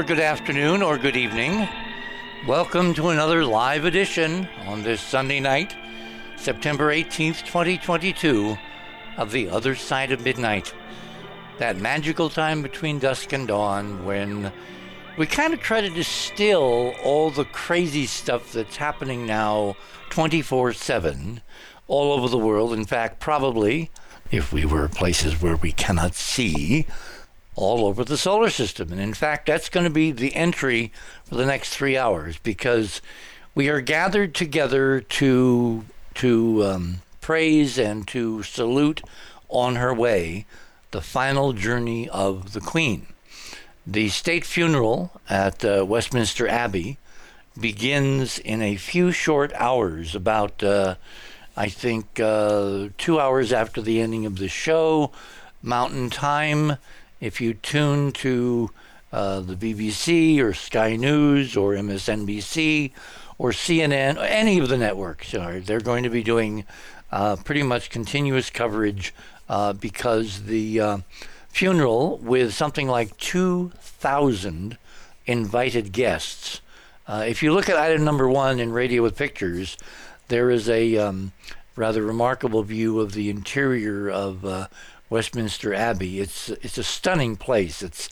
or good afternoon, or good evening. Welcome to another live edition on this Sunday night, September 18th, 2022, of The Other Side of Midnight. That magical time between dusk and dawn when we kind of try to distill all the crazy stuff that's happening now 24 7 all over the world. In fact, probably, if we were places where we cannot see, all over the solar system. And in fact, that's going to be the entry for the next three hours because we are gathered together to to um, praise and to salute on her way the final journey of the Queen. The state funeral at uh, Westminster Abbey begins in a few short hours, about, uh, I think, uh, two hours after the ending of the show, Mountain Time. If you tune to uh, the BBC or Sky News or MSNBC or CNN, any of the networks, they're going to be doing uh, pretty much continuous coverage uh, because the uh, funeral with something like 2,000 invited guests. Uh, if you look at item number one in Radio with Pictures, there is a um, rather remarkable view of the interior of uh, Westminster Abbey. It's it's a stunning place. It's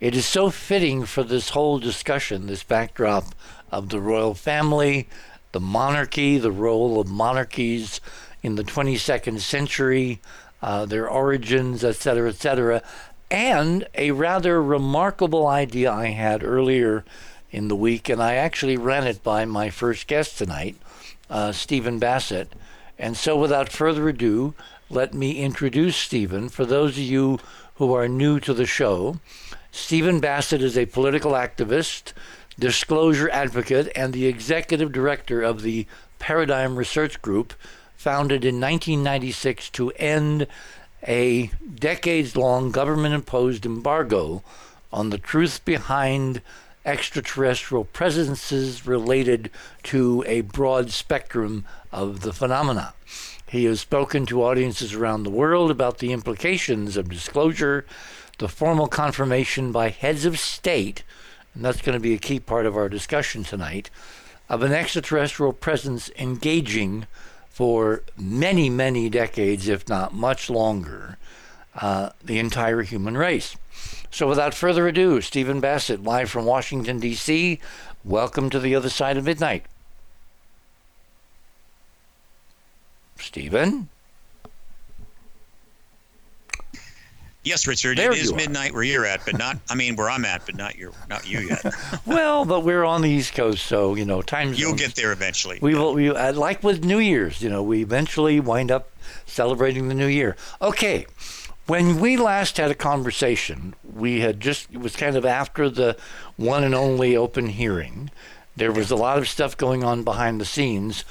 it is so fitting for this whole discussion, this backdrop of the royal family, the monarchy, the role of monarchies in the 22nd century, uh, their origins, etc., etc., and a rather remarkable idea I had earlier in the week, and I actually ran it by my first guest tonight, uh, Stephen Bassett. And so, without further ado, let me introduce Stephen. For those of you who are new to the show, Stephen Bassett is a political activist, disclosure advocate, and the executive director of the Paradigm Research Group, founded in 1996 to end a decades long government imposed embargo on the truth behind extraterrestrial presences related to a broad spectrum of the phenomena. He has spoken to audiences around the world about the implications of disclosure, the formal confirmation by heads of state, and that's going to be a key part of our discussion tonight, of an extraterrestrial presence engaging for many, many decades, if not much longer, uh, the entire human race. So, without further ado, Stephen Bassett, live from Washington, D.C., welcome to the other side of midnight. Stephen? Yes, Richard. There it is you are. midnight where you're at, but not. I mean, where I'm at, but not you. Not you yet. well, but we're on the East Coast, so you know, time You'll get there eventually. We will. We uh, like with New Year's. You know, we eventually wind up celebrating the New Year. Okay. When we last had a conversation, we had just it was kind of after the one and only open hearing. There was a lot of stuff going on behind the scenes.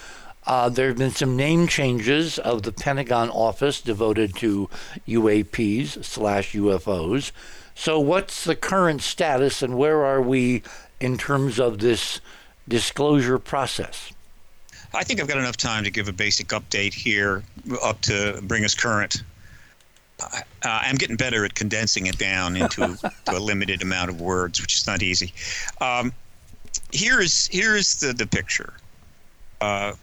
Uh, there have been some name changes of the Pentagon office devoted to UAPs slash UFOs. So, what's the current status, and where are we in terms of this disclosure process? I think I've got enough time to give a basic update here, up to bring us current. Uh, I'm getting better at condensing it down into to a limited amount of words, which is not easy. Um, here is here is the the picture. Uh,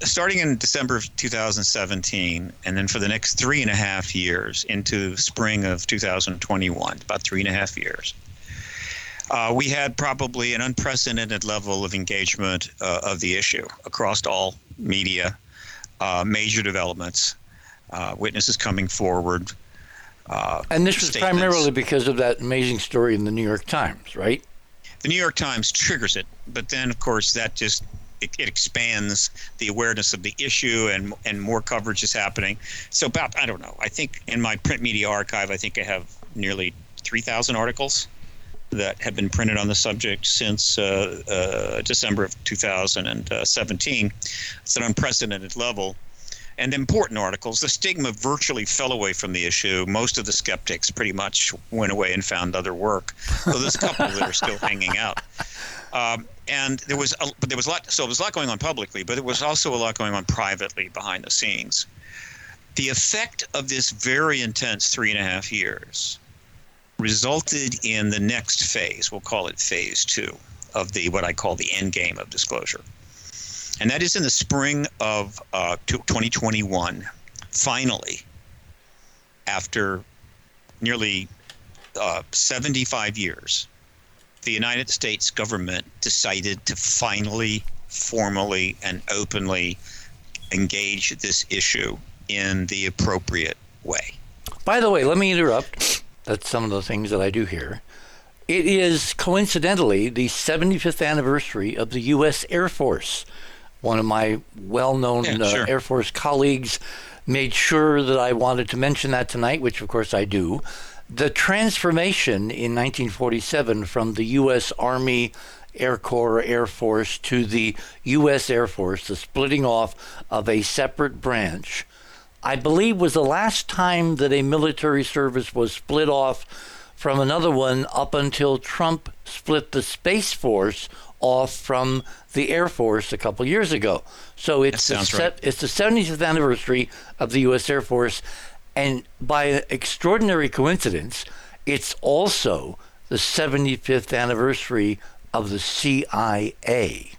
starting in December of 2017, and then for the next three and a half years into spring of 2021, about three and a half years, uh, we had probably an unprecedented level of engagement uh, of the issue across all media, uh, major developments, uh, witnesses coming forward. Uh, And this was statements. primarily because of that amazing story in the New York Times, right? the New York Times triggers it, but then of course that just it, expands the awareness of the issue and and more coverage is happening. So about I don't know. I think in my print media archive, I think I have nearly three thousand articles that have been printed on the subject since uh, uh, December of 2017. It's an unprecedented level. And important articles. The stigma virtually fell away from the issue. Most of the skeptics pretty much went away and found other work. Though there's a couple that are still hanging out. Um, and there was, a, but there was a lot. So there was a lot going on publicly, but there was also a lot going on privately behind the scenes. The effect of this very intense three and a half years resulted in the next phase. We'll call it phase two of the what I call the end game of disclosure. And that is in the spring of uh, 2021, finally, after nearly uh, 75 years, the United States government decided to finally, formally, and openly engage this issue in the appropriate way. By the way, let me interrupt. That's some of the things that I do here. It is coincidentally the 75th anniversary of the U.S. Air Force. One of my well known Yeah, uh. Air Force colleagues made sure that I wanted to mention that tonight, which of course I do. The transformation in 1947 from the U.S. Army Air Corps Air Force to the U.S. Air Force, the splitting off of a separate branch, I believe was the last time that a military service was split off from another one up until Trump split the Space Force off from the Air Force a couple years ago. So it's the, right. it's the 70th anniversary of the U.S. Air Force, and by an extraordinary coincidence, it's also the 75th anniversary of the CIA.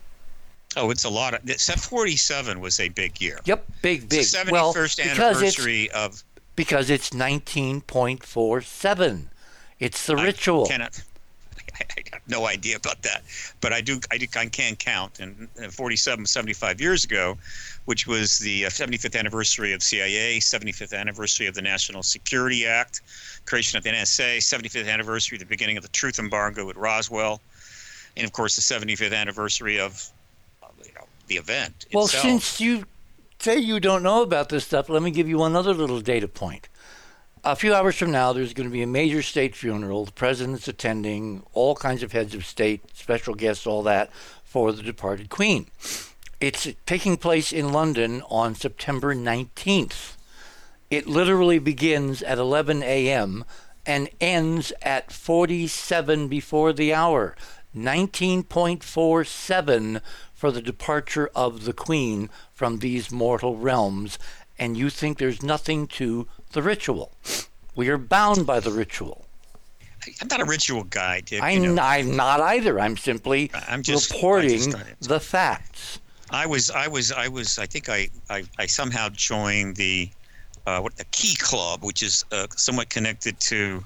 Oh, it's a lot of. Set 47 was a big year. Yep, big, big. It's the 71st well, because it's anniversary of. because it's 19.47. It's the ritual. Cannot. I have no idea about that, but I do. I, do, I can count. And uh, 47, 75 years ago, which was the uh, 75th anniversary of CIA, 75th anniversary of the National Security Act, creation of the NSA, 75th anniversary of the beginning of the truth embargo at Roswell, and of course the 75th anniversary of uh, you know, the event well, itself. since you say you don't know about this stuff, let me give you one other little data point. A few hours from now, there's going to be a major state funeral. The president's attending, all kinds of heads of state, special guests, all that, for the departed queen. It's taking place in London on September 19th. It literally begins at 11 a.m. and ends at 47 before the hour. 19.47 for the departure of the Queen from these mortal realms. And you think there's nothing to the ritual. We are bound by the ritual. I'm not a ritual guy, Dick. I'm, you know. I'm not either. I'm simply I'm just- reporting just the facts. I was, I was, I was. I think I, I, I somehow joined the, uh, what the Key Club, which is uh, somewhat connected to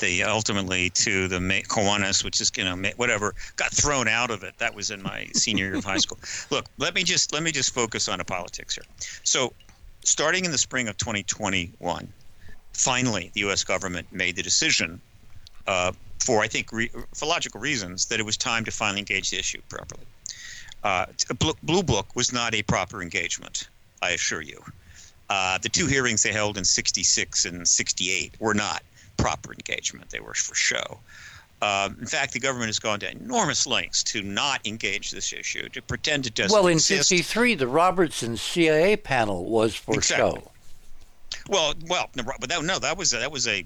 the ultimately to the Ma- Kiwanis, which is you know ma- whatever. Got thrown out of it. That was in my senior year of high school. Look, let me just let me just focus on the politics here. So, starting in the spring of 2021, finally the U.S. government made the decision. Uh, for I think re- for logical reasons that it was time to finally engage the issue properly uh, Blue Book was not a proper engagement, I assure you. Uh, the two hearings they held in 66 and 68 were not proper engagement, they were for show. Um, in fact, the government has gone to enormous lengths to not engage this issue, to pretend it doesn't exist. Well, in exist. 53, the Robertson CIA panel was for Exactly. show. Well, well, no, but that, no, that was a, that was a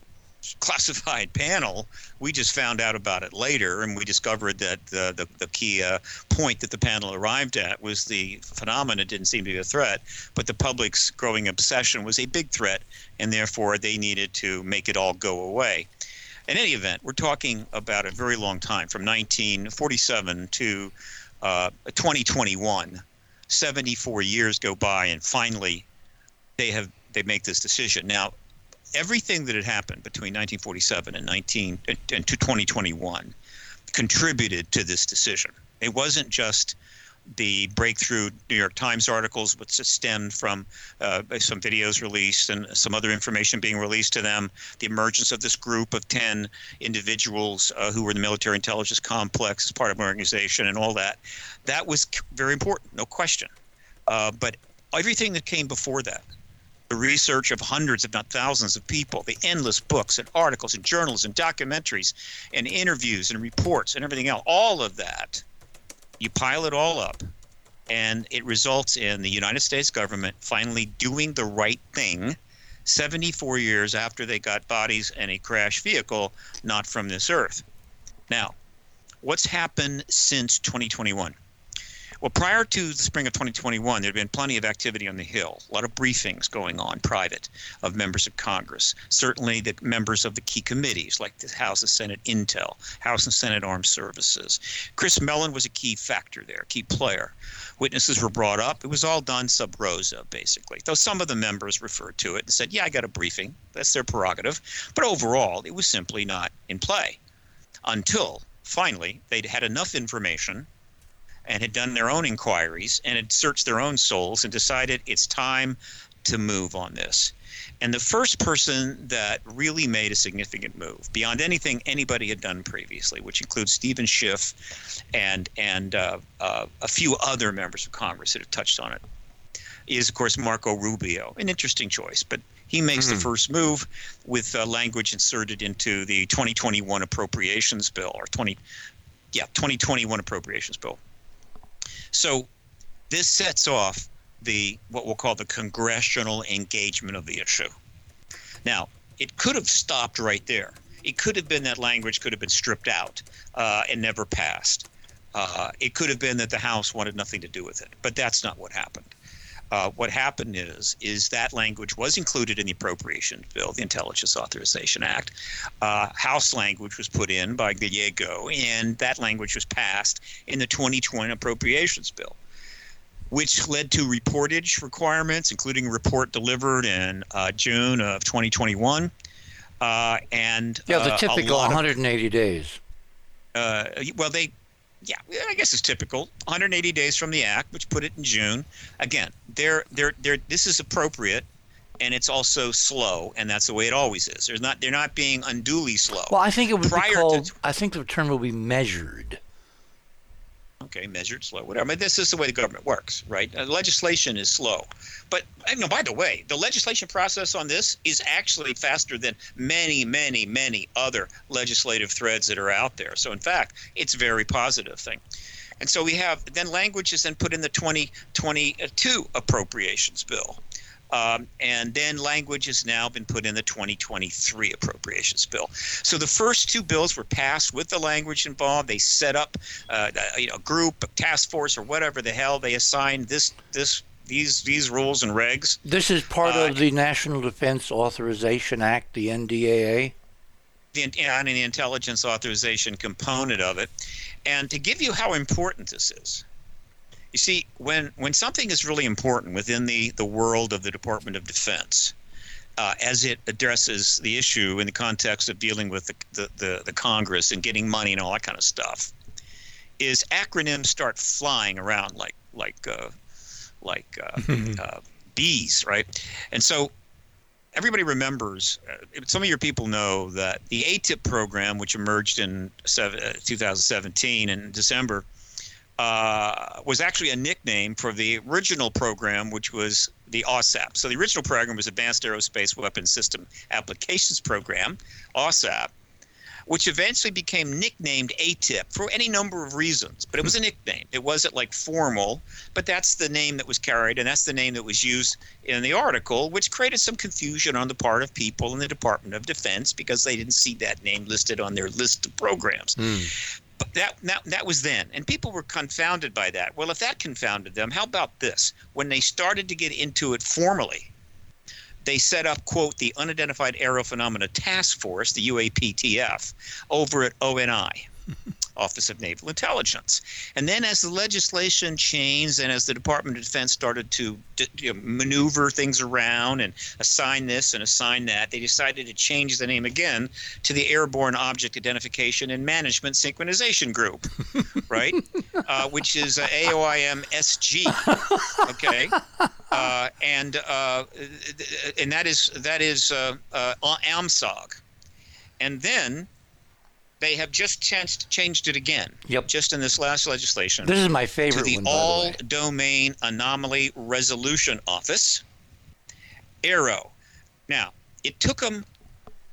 classified panel. We just found out about it later, and we discovered that uh, the the key uh, point that the panel arrived at was the phenomena didn't seem to be a threat, but the public's growing obsession was a big threat, and therefore they needed to make it all go away. In any event, we're talking about a very long time, from 1947 to uh, 2021. 74 years go by, and finally, they have they make this decision. Now, everything that had happened between 1947 and 19 and, and to 2021 contributed to this decision. It wasn't just the breakthrough New York Times articles, which stemmed from uh, some videos released and some other information being released to them, the emergence of this group of 10 individuals uh, who were in the military intelligence complex as part of an organization and all that. That was very important, no question. Uh, but everything that came before that, the research of hundreds, if not thousands, of people, the endless books and articles and journals and documentaries and interviews and reports and everything else, all of that, you pile it all up, and it results in the United States government finally doing the right thing 74 years after they got bodies and a crash vehicle not from this earth. Now, what's happened since 2021? Well, prior to the spring of 2021, there had been plenty of activity on the Hill, a lot of briefings going on, private, of members of Congress. Certainly, the members of the key committees, like the House and Senate Intel, House and Senate Armed Services. Chris Mellon was a key factor there, key player. Witnesses were brought up. It was all done sub rosa, basically. Though some of the members referred to it and said, "Yeah, I got a briefing. That's their prerogative." But overall, it was simply not in play until finally they'd had enough information and had done their own inquiries and had searched their own souls and decided it's time to move on this. And the first person that really made a significant move beyond anything anybody had done previously, which includes Steven Schiff and and uh, uh, a few other members of Congress that have touched on it, is of course Marco Rubio. An interesting choice, but he makes mm-hmm. the first move with uh, language inserted into the 2021 appropriations bill or 20, yeah, 2021 appropriations bill. So this sets off the what we'll call the congressional engagement of the issue. Now, it could have stopped right there. It could have been that language could have been stripped out uh, and never passed. Uh, it could have been that the House wanted nothing to do with it, but that's not what happened. Uh, what happened is is that language was included in the appropriation bill, the Intelligence Authorization Act. Uh, House language was put in by Gallego, and that language was passed in the 2020 appropriations bill, which led to reportage requirements, including a report delivered in uh, June of 2021. Uh, and yeah, the uh, typical 180 of, days. Uh, well, they yeah, I guess it's typical. 180 days from the act, which put it in June. Again, they're, they're, they're, this is appropriate, and it's also slow, and that's the way it always is. There's not, they're not being unduly slow. Well, I think it would Prior be called. To, I think the term will be measured okay, measured, slow, whatever. I mean, this is the way the government works, right? Uh, legislation is slow. But you know, by the way, the legislation process on this is actually faster than many, many, many other legislative threads that are out there. So, in fact, it's a very positive thing. And so we have then language is then put in the 2022 appropriations bill. Um, and then language has now been put in the 2023 appropriations bill. So the first two bills were passed with the language involved. They set up, uh, you know, group, task force, or whatever the hell they assigned this this these these rules and regs. This is part uh, of the National Defense Authorization Act, the NDAA. The, and the intelligence authorization component of it. And to give you how important this is, you see, when when something is really important within the the world of the Department of Defense, uh, as it addresses the issue in the context of dealing with the, the, the, the, Congress and getting money and all that kind of stuff, is acronyms start flying around like like uh, like uh, uh bees, right? And so everybody remembers. Uh, some of your people know that the AATIP program, which emerged in uh, 2017 in December uh, was actually a nickname for the original program, which was the AAWSAP. So the original program was Advanced Aerospace Weapons System Applications Program, AAWSAP, which eventually became nicknamed AATIP for any number of reasons. But it was a nickname. It wasn't like formal, but that's the name that was carried, and that's the name that was used in the article, which created some confusion on the part of people in the Department of Defense because they didn't see that name listed on their list of programs. Mm that, that that was then, and people were confounded by that. Well, if that confounded them, how about this? When they started to get into it formally, they set up quote the Unidentified Aerial Phenomena Task Force, the UAPTF, over at ONI. Office of Naval Intelligence. And then, as the legislation changed and as the Department of Defense started to you know, maneuver things around and assign this and assign that, they decided to change the name again to the Airborne Object Identification and Management Synchronization Group, right? uh, which is uh, AOIM SG. Okay. Uh, and uh, and that is that is uh, uh, AMSOG. And then they have just changed, changed it again. Yep. Just in this last legislation. This is my favorite to the one, All the Domain Anomaly Resolution Office, AARO. Now, it took them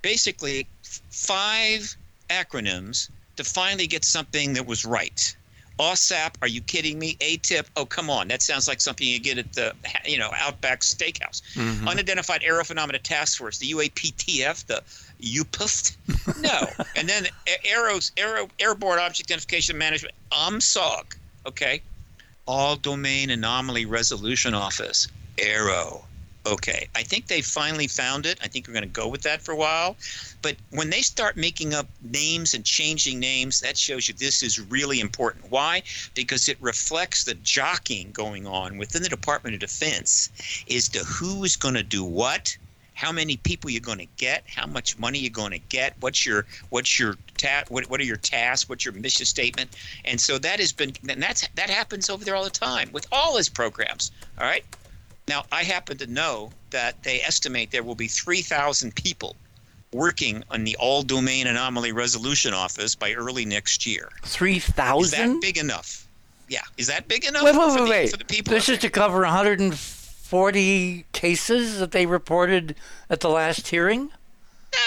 basically five acronyms to finally get something that was right. AAWSAP, are you kidding me? AATIP, oh come on, that sounds like something you get at the you know Outback Steakhouse. Mm-hmm. Unidentified Aerial Phenomena Task Force, the UAPTF, the UPIFT? No. and then Aeros, Aero, Airborne Object Identification Management, AMSOG, okay? All Domain Anomaly Resolution Office, AARO. Okay, I think they finally found it. I think we're going to go with that for a while. But when they start making up names and changing names, that shows you this is really important. Why? Because it reflects the jockeying going on within the Department of Defense as to who is going to do what how many people you're going to get, how much money you're going to get, what's your what's your ta- what, what are your tasks, what's your mission statement, and so that has been and that's that happens over there all the time with all his programs. All right. Now I happen to know that they estimate there will be 3,000 people working on the All Domain Anomaly Resolution Office by early next year. Three thousand. Is that big enough? Yeah. Is that big enough Wait, wait, for, wait, the, wait. for the people? This is there? to cover 140 cases that they reported at the last hearing.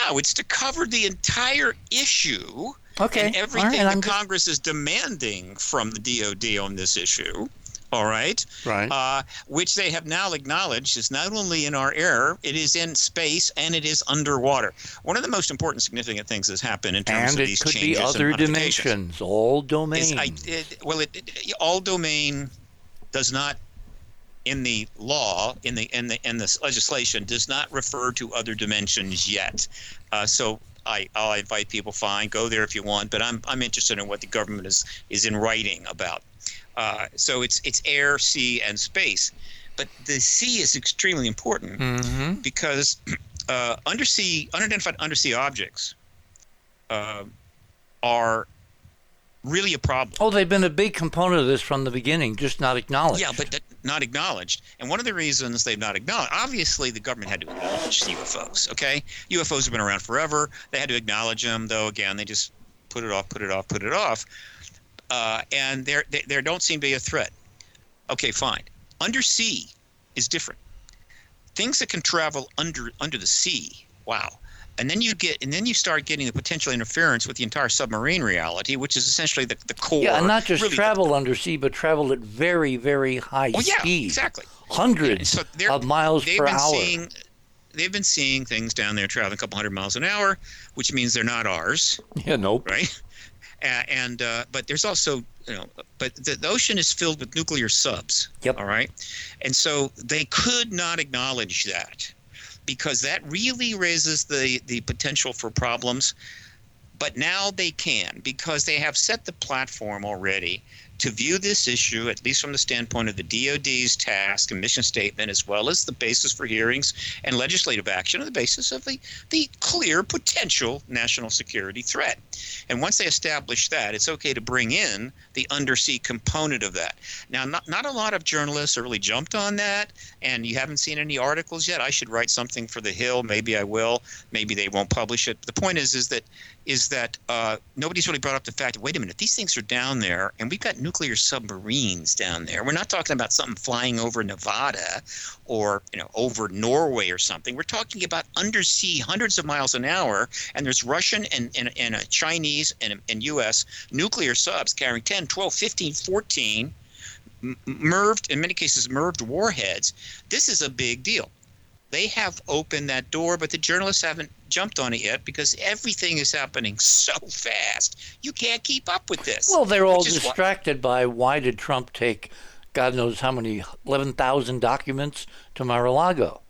No, it's to cover the entire issue Okay, and everything right, that I'm just- Congress is demanding from the DoD on this issue. All right, Right. uh, which they have now acknowledged is not only in our air, it is in space and it is underwater. One of the most important, significant things that's happened in terms and of it could be other dimensions, all is domains. I, it, well, it, it, all domain does not, in the law, in the in the in this legislation, does not refer to other dimensions yet. Uh, so I, I'll invite people. Fine, go there if you want, but I'm I'm interested in what the government is is in writing about. Uh, so it's it's air, sea, and space, but the sea is extremely important hmm because uh, undersea unidentified undersea objects uh, are really a problem. Oh, they've been a big component of this from the beginning, just not acknowledged. Yeah, but not acknowledged. And one of the reasons they've not acknowledged, obviously, the government had to acknowledge UFOs. Okay, UFOs have been around forever. They had to acknowledge them, though. Again, they just put it off, put it off, put it off. Uh, and there, there, there don't seem to be a threat. Okay, fine. Undersea is different. Things that can travel under under the sea. Wow. And then you get, and then you start getting the potential interference with the entire submarine reality, which is essentially the, the core. Yeah, and not just really the- travel undersea, but travel at very, very high Oh yeah, speed, exactly. hundreds So of miles per been hour. seeing they've been seeing things down there traveling a couple hundred miles an hour, which means they're not ours, Yeah, nope. right? A- And uh, but there's also you know, but the, the ocean is filled with nuclear subs. Yep. All right, and so they could not acknowledge that because that really raises the the potential for problems. But now they can because they have set the platform already to view this issue, at least from the standpoint of the DoD's task and mission statement, as well as the basis for hearings and legislative action, on the basis of the, the clear potential national security threat. And once they establish that, it's okay to bring in the undersea component of that. Now, not, not a lot of journalists really jumped on that, and you haven't seen any articles yet. I should write something for The Hill. Maybe I will. Maybe they won't publish it. The point is, is that is that uh, nobody's really brought up the fact. Wait a minute, these things are down there, and we've got nuclear submarines down there. We're not talking about something flying over Nevada or you know over Norway or something. We're talking about undersea, hundreds of miles an hour, and there's Russian and and, and Chinese and, and U.S. nuclear subs carrying 10, 12, 15, 14 m- MIRVed, in many cases, MIRVed warheads. This is a big deal. They have opened that door, but the journalists haven't jumped on it yet because everything is happening so fast. You can't keep up with this. Well, they're all is why- distracted by why did Trump take God knows how many 11,000 documents to Mar-a-Lago.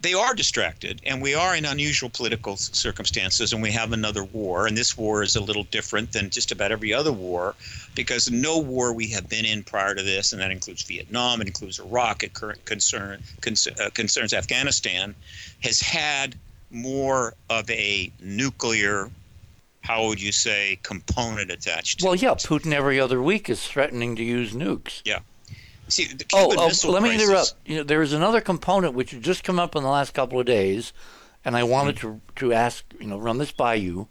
They are distracted, and we are in unusual political circumstances, and we have another war, and this war is a little different than just about every other war, because no war we have been in prior to this, and that includes Vietnam, it includes Iraq, it current concern, cons- uh, concerns Afghanistan, has had more of a nuclear, how would you say, component attached. to Well, it. yeah, Putin every other week is threatening to use nukes. See, the Oh, Cuban oh Missile let me Crisis- interrupt. You know, there is another component which has just come up in the last couple of days, and I wanted to to ask, you know, run this by you.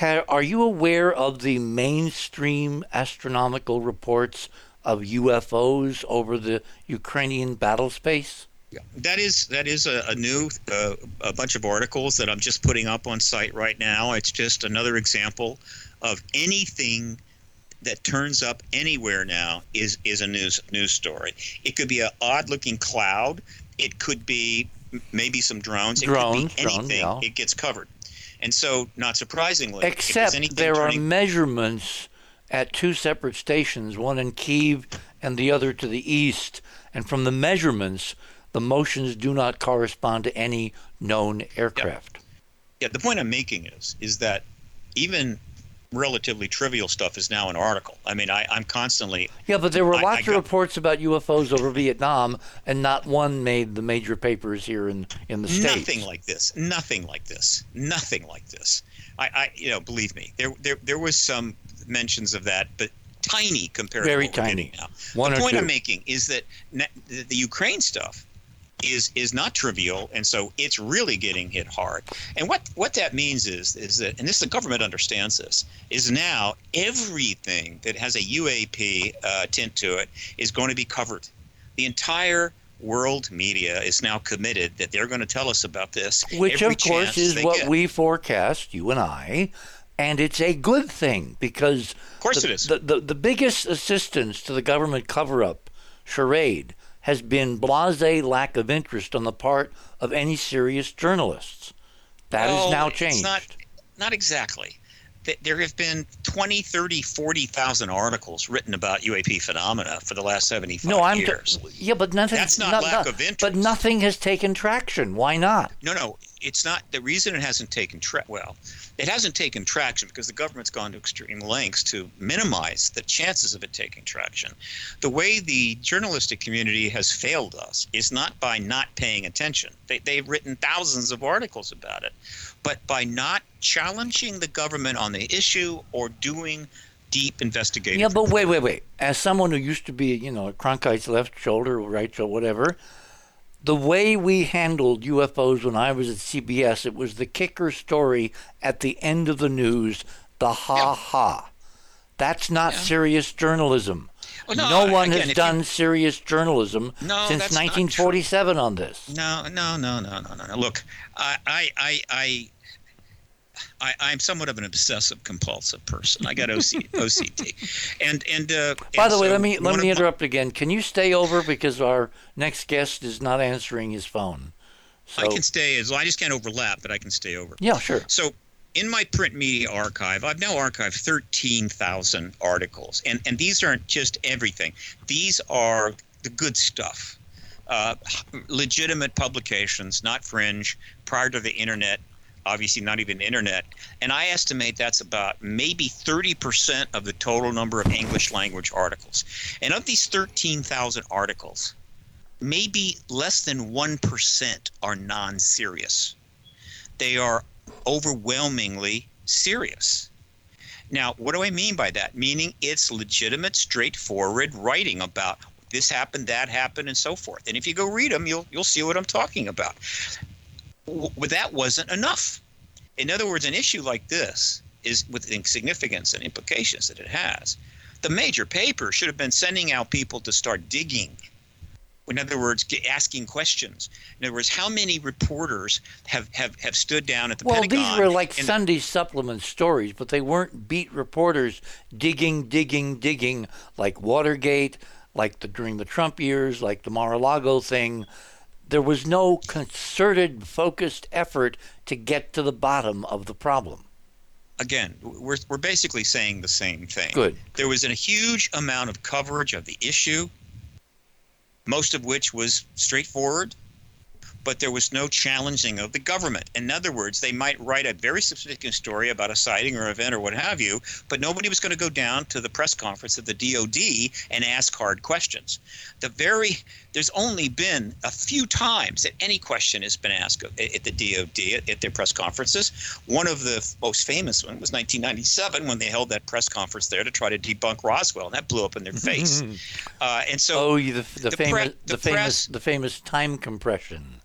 Are you aware of the mainstream astronomical reports of UFOs over the Ukrainian battle space? Yeah. That is that is a, a new uh, a bunch of articles that I'm just putting up on site right now. It's just another example of anything that turns up anywhere now is is a news news story. It could be an odd looking cloud. It could be maybe some drones. It Drones, could be anything. yeah. It gets covered. And so, not surprisingly, Except there are measurements at two separate stations, one in Kiev and the other to the east. And from the measurements, the motions do not correspond to any known aircraft. Yeah, the point I'm making is is that even relatively trivial stuff is now an article. I mean, I, I'm constantly. Yeah, but there were lots I of got- reports about UFOs over Vietnam, and not one made the major papers here in, in the States. Nothing like this. Nothing like this. Nothing like this. I, I you know, believe me, there, there, there was some mentions of that, but tiny compared Very to what tiny. One the point two. I'm making is that the Ukraine stuff is is not trivial, and so it's really getting hit hard. And what what that means is is that, and this the government understands this, is now everything that has a UAP uh, tint to it is going to be covered. The entire world media is now committed that they're going to tell us about this. Which, of course, is what get. we forecast, you and I, and it's a good thing because Of course the, it is. The, the, the biggest assistance to the government cover up charade has been blase lack of interest on the part of any serious journalists. That Well, is now it's changed. not, not exactly. There have been 20, 30, 40,000 articles written about UAP phenomena for the last 75 no, I'm. years. yeah, but nothing. That's not lack of interest. But nothing has taken traction. Why not? No, no, it's not. The reason it hasn't taken tra- well, it hasn't taken traction because the government's gone to extreme lengths to minimize the chances of it taking traction. The way the journalistic community has failed us is not by not paying attention. They, they've written thousands of articles about it, but by not challenging the government on the issue or doing deep investigative. Yeah, but wait, wait, wait. As someone who used to be, you know, Cronkite's left shoulder, right shoulder, whatever, the way we handled UFOs when I was at CBS, it was the kicker story at the end of the news, the ha ha. That's not Yeah. serious journalism. Well, no, no one again, has if you- done serious journalism No, since 1947 on this. No, no, no, no, no, no. no. Look, I, I, I, I, I, I'm somewhat of an obsessive compulsive person. I got OC, OCD, and and. Uh, By and the way, so let me let me of my- interrupt again. Can you stay over because our next guest is not answering his phone? So, I can stay as I just can't overlap, but I can stay over. yeah, sure. So in my print media archive, I've now archived 13,000 articles. And, and these aren't just everything, these are the good stuff. Uh, legitimate publications, not fringe, prior to the internet, obviously not even internet. And I estimate that's about maybe 30% of the total number of English language articles. And of these 13,000 articles, maybe less than 1% are non serious. They are overwhelmingly serious. Now, what do I mean by that? Meaning it's legitimate, straightforward writing about this happened, that happened, and so forth. And if you go read them, you'll you'll see what I'm talking about. W- But that wasn't enough. In other words, an issue like this is with the significance and implications that it has. The major paper should have been sending out people to start digging in other words, get, asking questions. In other words, how many reporters have, have, have stood down at the Well, Pentagon? these were like Sunday supplement stories, but they weren't beat reporters digging, digging, digging like Watergate, like the during the Trump years, like the Mar-a-Lago thing. There was no concerted, focused effort to get to the bottom of the problem. again, we're, we're basically saying the same thing. Good. There was a huge amount of coverage of the issue, most of which was straightforward, but there was no challenging of the government. In other words, they might write a very significant story about a sighting or event or what have you, but nobody was going to go down to the press conference of the DOD and ask hard questions. The very there's only been a few times that any question has been asked at the DOD at, their press conferences. One of the most famous one was 1997 when they held that press conference there to try to debunk Roswell, and that blew up in their face. uh, and so oh, the, the, the famous, pre- the, the famous, press- the famous time compression.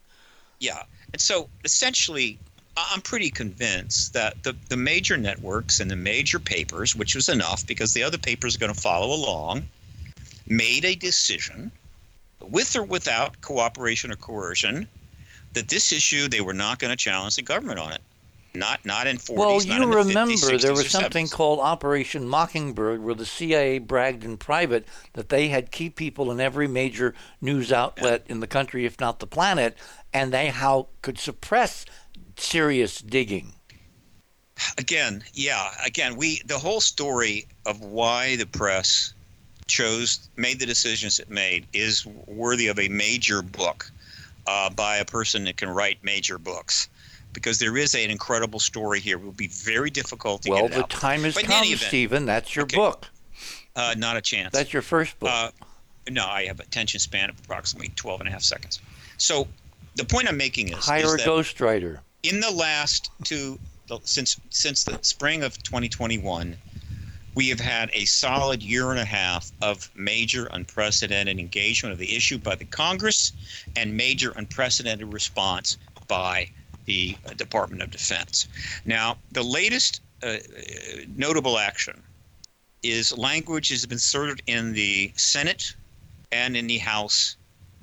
Yeah. And so essentially, I'm pretty convinced that the, the major networks and the major papers, which was enough because the other papers are going to follow along, made a decision, with or without cooperation or coercion, that this issue they were not going to challenge the government on it. Not not in 40s. Well, not you in the 50s, remember 60s, there was something 70s. called Operation Mockingbird where the CIA bragged in private that they had key people in every major news outlet in the country, if not the planet, and they how could suppress serious digging. again, yeah, again, we the whole story of why the press chose, made the decisions it made, is worthy of a major book uh, by a person that can write major books. Because there is an incredible story here. It will be very difficult to well, the out. time is But come, event- Stephen. That's your Okay. book. Uh, not a chance. That's your first book. Uh, no, I have attention span of approximately 12 and a half seconds. So the point I'm making is, Hire is a ghostwriter. in the last two since since the spring of 2021 we have had a solid year and a half of major unprecedented engagement of the issue by the congress and major unprecedented response by the uh, department of defense now the latest uh, uh, notable action is language has been inserted in the senate and in the house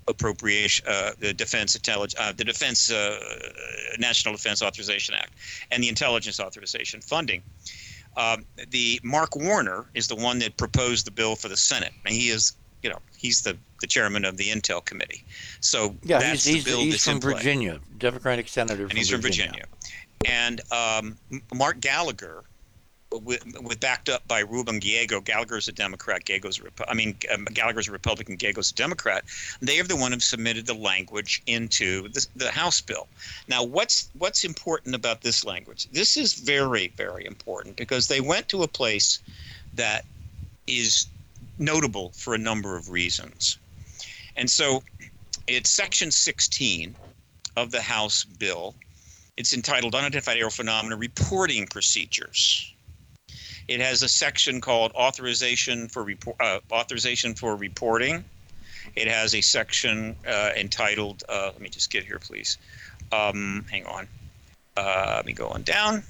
appropriation, uh, the Defense Intelligence, uh, the Defense uh, National Defense Authorization Act, and the Intelligence Authorization funding. Um, the Mark Warner is the one that proposed the bill for the Senate, and he is, you know, he's the, the chairman of the Intel Committee. So Yeah, that's he's, he's, he's from. Virginia, Democratic senator and he's from Virginia. And um, Mark Gallagher, with, with backed up by Ruben Gallego, Gallagher's a Democrat, Gallego's a I mean um, Gallagher's a Republican, Gallego's a Democrat. They are the one who submitted the language into the, the House bill. Now, what's what's important about this language? This is very very important because they went to a place that is notable for a number of reasons, and so it's Section 16 of the House bill. It's entitled Unidentified Aerial Phenomena Reporting Procedures. It has a section called Authorization for report, uh, Authorization for Reporting. It has a section uh, entitled. Uh, let me just get here, please. Um, hang on. Uh, let me go on down.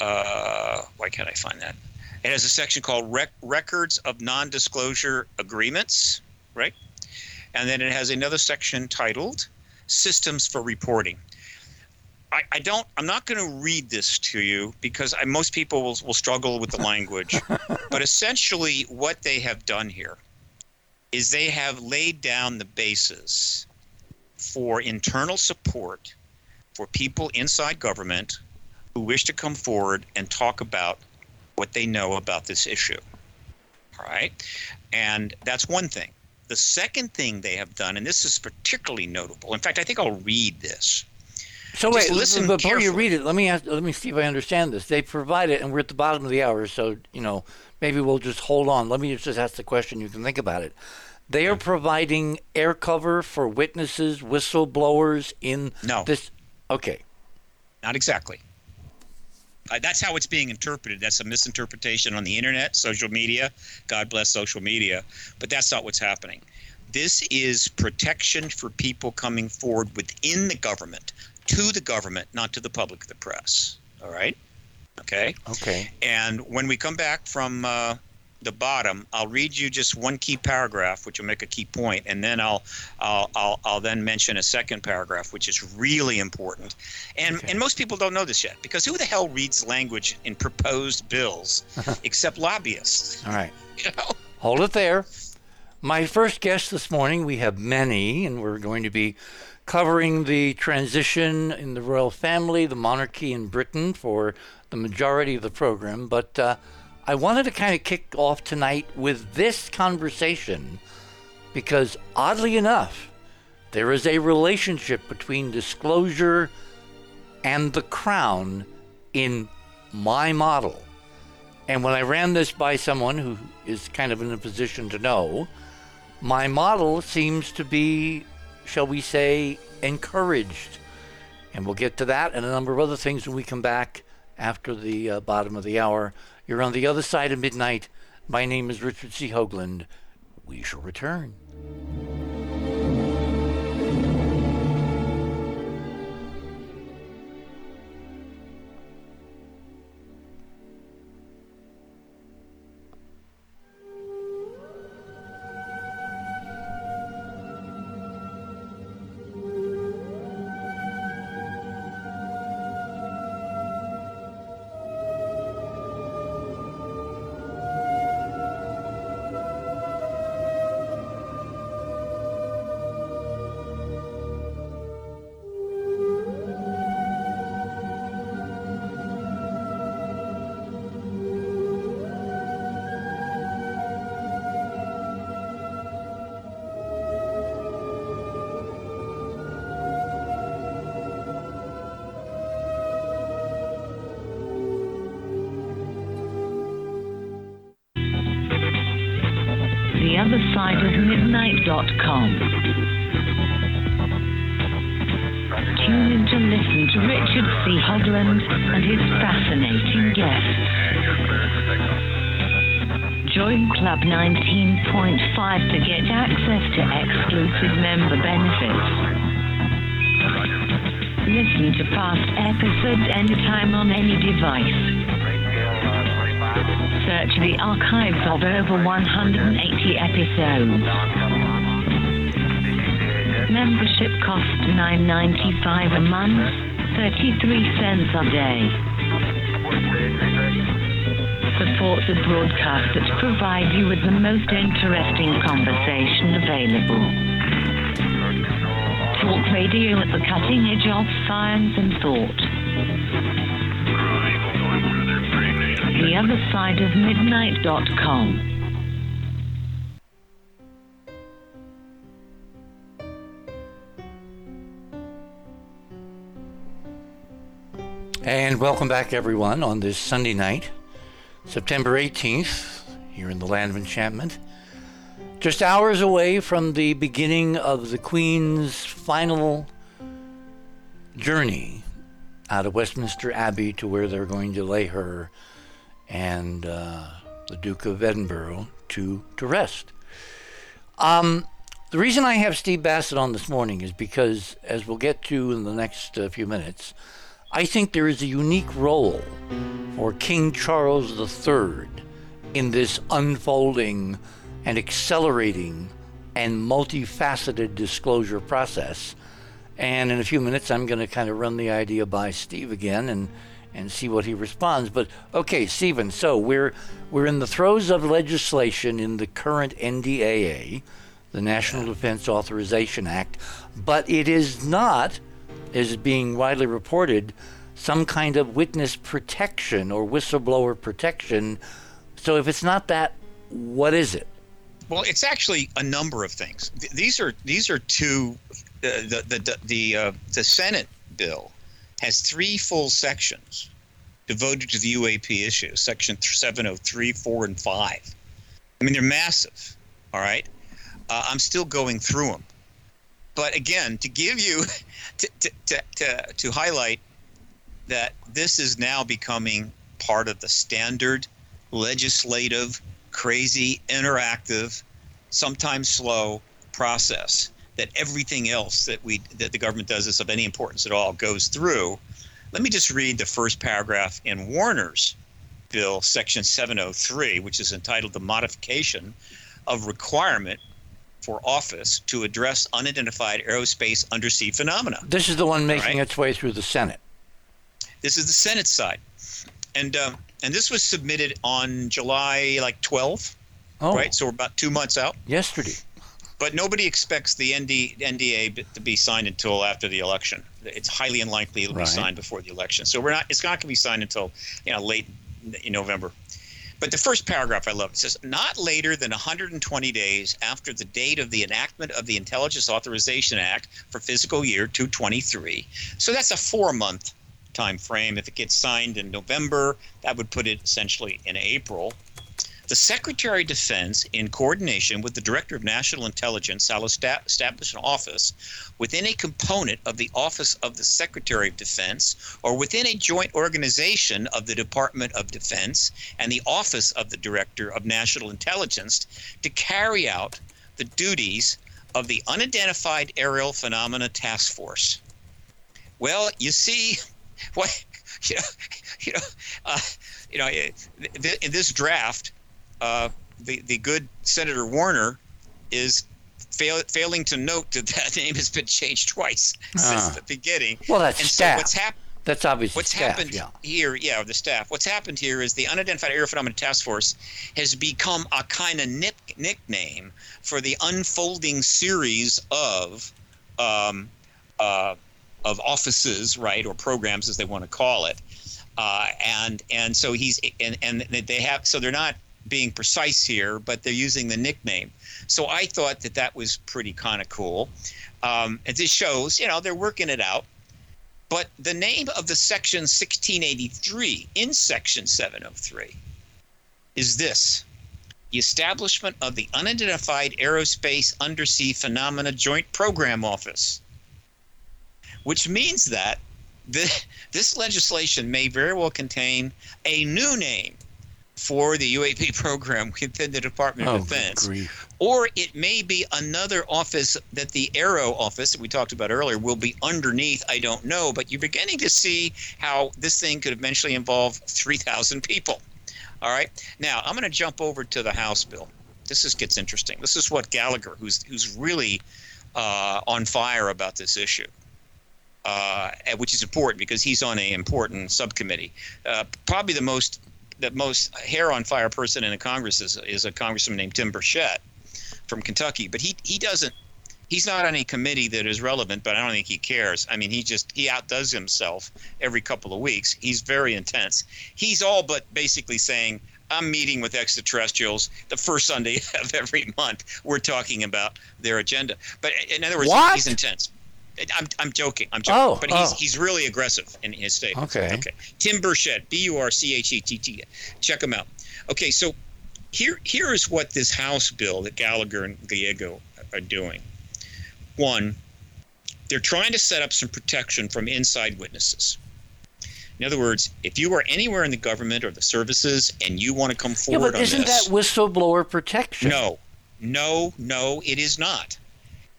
Uh, why can't I find that? It has a section called rec- Records of Non-Disclosure Agreements, right? And then it has another section titled Systems for Reporting. I, I don't. I'm not going to read this to you because I, most people will, will struggle with the language. but essentially, what they have done here is they have laid down the basis for internal support for people inside government who wish to come forward and talk about what they know about this issue. All right, and that's one thing. The second thing they have done, and this is particularly notable. In fact, I think I'll read this. So wait, listen before you read it. Let me ask, let me see if I understand this. They provide it, and we're at the bottom of the hour, so you know maybe we'll just hold on. Let me just ask the question. You can think about it. They are providing air cover for witnesses, whistleblowers in No. this. Okay, Not exactly. Uh, that's how it's being interpreted. That's a misinterpretation on the internet, social media. God bless social media. But that's not what's happening. This is protection for people coming forward within the government, to the government, not to the public, the press. All right? Okay? okay. And when we come back from uh, the bottom, I'll read you just one key paragraph, which will make a key point, and then I'll I'll I'll, I'll then mention a second paragraph, which is really important. And Okay. and most people don't know this yet because who the hell reads language in proposed bills except lobbyists? All right. You know. Hold it there. My first guest this morning, we have many, and we're going to be covering the transition in the royal family, the monarchy in Britain for the majority of the program. But uh, I wanted to kind of kick off tonight with this conversation because, oddly enough, there is a relationship between disclosure and the crown in my model. And when I ran this by someone who is kind of in a position to know, my model seems to be, shall we say, encouraged. And we'll get to that and a number of other things when we come back after the uh, bottom of the hour. You're on the other side of midnight. My name is Richard C. Hoagland. We shall return. 180 episodes. Membership costs $9.95 a month, 33 cents a day. Support the broadcast that provide you with the most interesting conversation available. Talk radio at the cutting edge of science and thought. The other side of midnight.com. And welcome back, everyone, on this Sunday night, September 18th, here in the land of enchantment. Just hours away from the beginning of the Queen's final journey out of Westminster Abbey to where they're going to lay her and uh, the Duke of Edinburgh to, to rest. Um, the reason I have Steve Bassett on this morning is because, as we'll get to in the next uh, few minutes, I think there is a unique role for King Charles III in this unfolding and accelerating and multifaceted disclosure process. And in a few minutes, I'm going to kind of run the idea by Steve again and, and see what he responds. But okay, Stephen, so we're, we're in the throes of legislation in the current NDAA, the National Defense Authorization Act, but it is not is being widely reported some kind of witness protection or whistleblower protection. So if it's not that, what is it? Well, it's actually a number of things. Th- These are these are two. Uh, the the the the, uh, the Senate bill has three full sections devoted to the UAP issue. Section 703, 4, and 5. I mean, they're massive. All right. Uh, I'm still going through them. But again, to give you, to, to, to, to, highlight that this is now becoming part of the standard legislative, crazy, interactive, sometimes slow process that everything else that we that the government does is of any importance at all goes through. Let me just read the first paragraph in Warner's bill, section 703, which is entitled "The Modification of Requirement for Office to Address Unidentified Aerospace Undersea Phenomena." This is the one making right. its way through the Senate. This is the Senate side, and um, and this was submitted on July like 12, Oh, right? So we're about two months out. yesterday. But nobody expects the ND, NDA to be signed until after the election. It's highly unlikely it'll Right. be signed before the election. So we're not. It's not going to be signed until you know late in November. But the first paragraph I love. It says not later than 120 days after the date of the enactment of the Intelligence Authorization Act for fiscal year 223. So that's a four-month time frame. If it gets signed in November, that would put it essentially in April. The Secretary of Defense, in coordination with the Director of National Intelligence, shall establish an office within a component of the Office of the Secretary of Defense or within a joint organization of the Department of Defense and the Office of the Director of National Intelligence to carry out the duties of the Unidentified Aerial Phenomena Task Force. Well, you see, what you know, you know, uh, you know, eh, in this draft, uh, the the good Senator Warner is fail, failing to note that that name has been changed twice since Ah. the beginning. Well, that's and staff. so what's happened? That's obviously What's staff, happened yeah. here, yeah, the staff. What's happened here is the Unidentified Aerial Phenomena Task Force has become a kind of nick, nickname for the unfolding series of um, uh, of offices, right, or programs as they want to call it. Uh, and and so he's and and they have so they're not being precise here, but they're using the nickname. So I thought that that was pretty kind of cool. Um, this shows, you know, they're working it out. But the name of the section 1683 in section 703 is this the establishment of the Unidentified Aerospace Undersea Phenomena Joint Program Office, which means that the, this legislation may very well contain a new name for the UAP program within the Department Oh, of Defense. grief. Or it may be another office that the AARO office that we talked about earlier will be underneath. I don't know, but you're beginning to see how this thing could eventually involve 3,000 people. All right. Now I'm going to jump over to the House bill. This is gets interesting. This is what Gallagher, who's who's really uh, on fire about this issue, uh, which is important because he's on an important subcommittee. Uh, probably the most the most hair on fire person in the Congress is, is a congressman named Tim Burchett from Kentucky. But he he doesn't. He's not on a committee that is relevant, but I don't think he cares. I mean, he just he outdoes himself every couple of weeks. He's very intense. He's all but basically saying, "I'm meeting with extraterrestrials the first Sunday of every month. We're talking about their agenda." But in other words, What? he's intense. I'm, I'm joking. I'm joking. Oh, but he's oh. he's really aggressive in his statements. Okay. Okay. Tim Burchett, B U R C H E T T. Check him out. Okay, so here here is what this House bill that Gallagher and Gallego are doing. One, they're trying to set up some protection from inside witnesses. In other words, if you are anywhere in the government or the services and you want to come forward Yeah, but on isn't this, that whistleblower protection? no, no, no, it is not.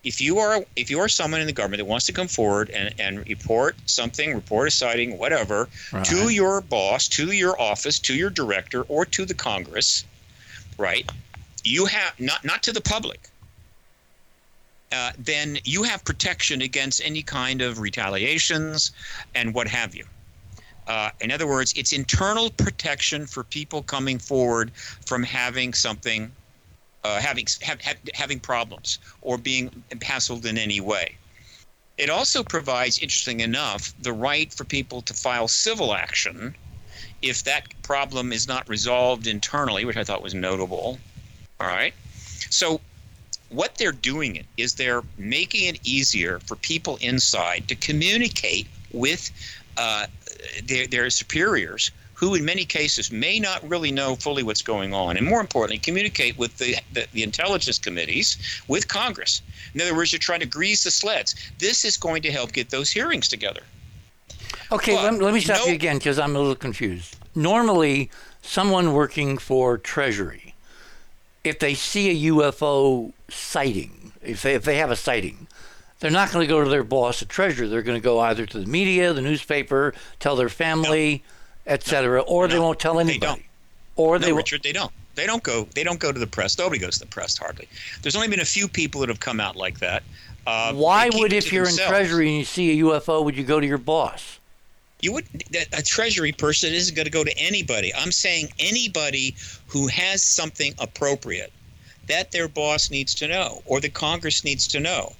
If you are if you are someone in the government that wants to come forward and, and report something, report a sighting, whatever, to your boss, to your office, to your director, or to the Congress, right? You have not not to the public. Uh, then you have protection against any kind of retaliations and what have you. Uh, in other words, it's internal protection for people coming forward from having something uh, having having problems or being hassled in any way. It also provides, interesting enough, the right for people to file civil action if that problem is not resolved internally, which I thought was notable. All right, so what they're doing is they're making it easier for people inside to communicate with uh, their, their superiors who in many cases may not really know fully what's going on and more importantly communicate with the, the, the intelligence committees with congress in other words you're trying to grease the sleds this is going to help get those hearings together Okay, But let, let me stop no- you again because I'm a little confused. Normally, someone working for Treasury, if they see a UFO sighting, if they, if they have a sighting, they're not going to go to their boss at Treasury. They're going to go either to the media, the newspaper, tell their family, etc., or they won't tell they anybody. don't. Or no they richard they don't they don't go they don't go to the press nobody goes to the press hardly there's only been a few people that have come out like that uh, Why would, if you're themselves. in Treasury and you see a UFO, would you go to your boss? You would a treasury person isn't going to go to anybody. I'm saying anybody who has something appropriate that their boss needs to know, or the Congress needs to know,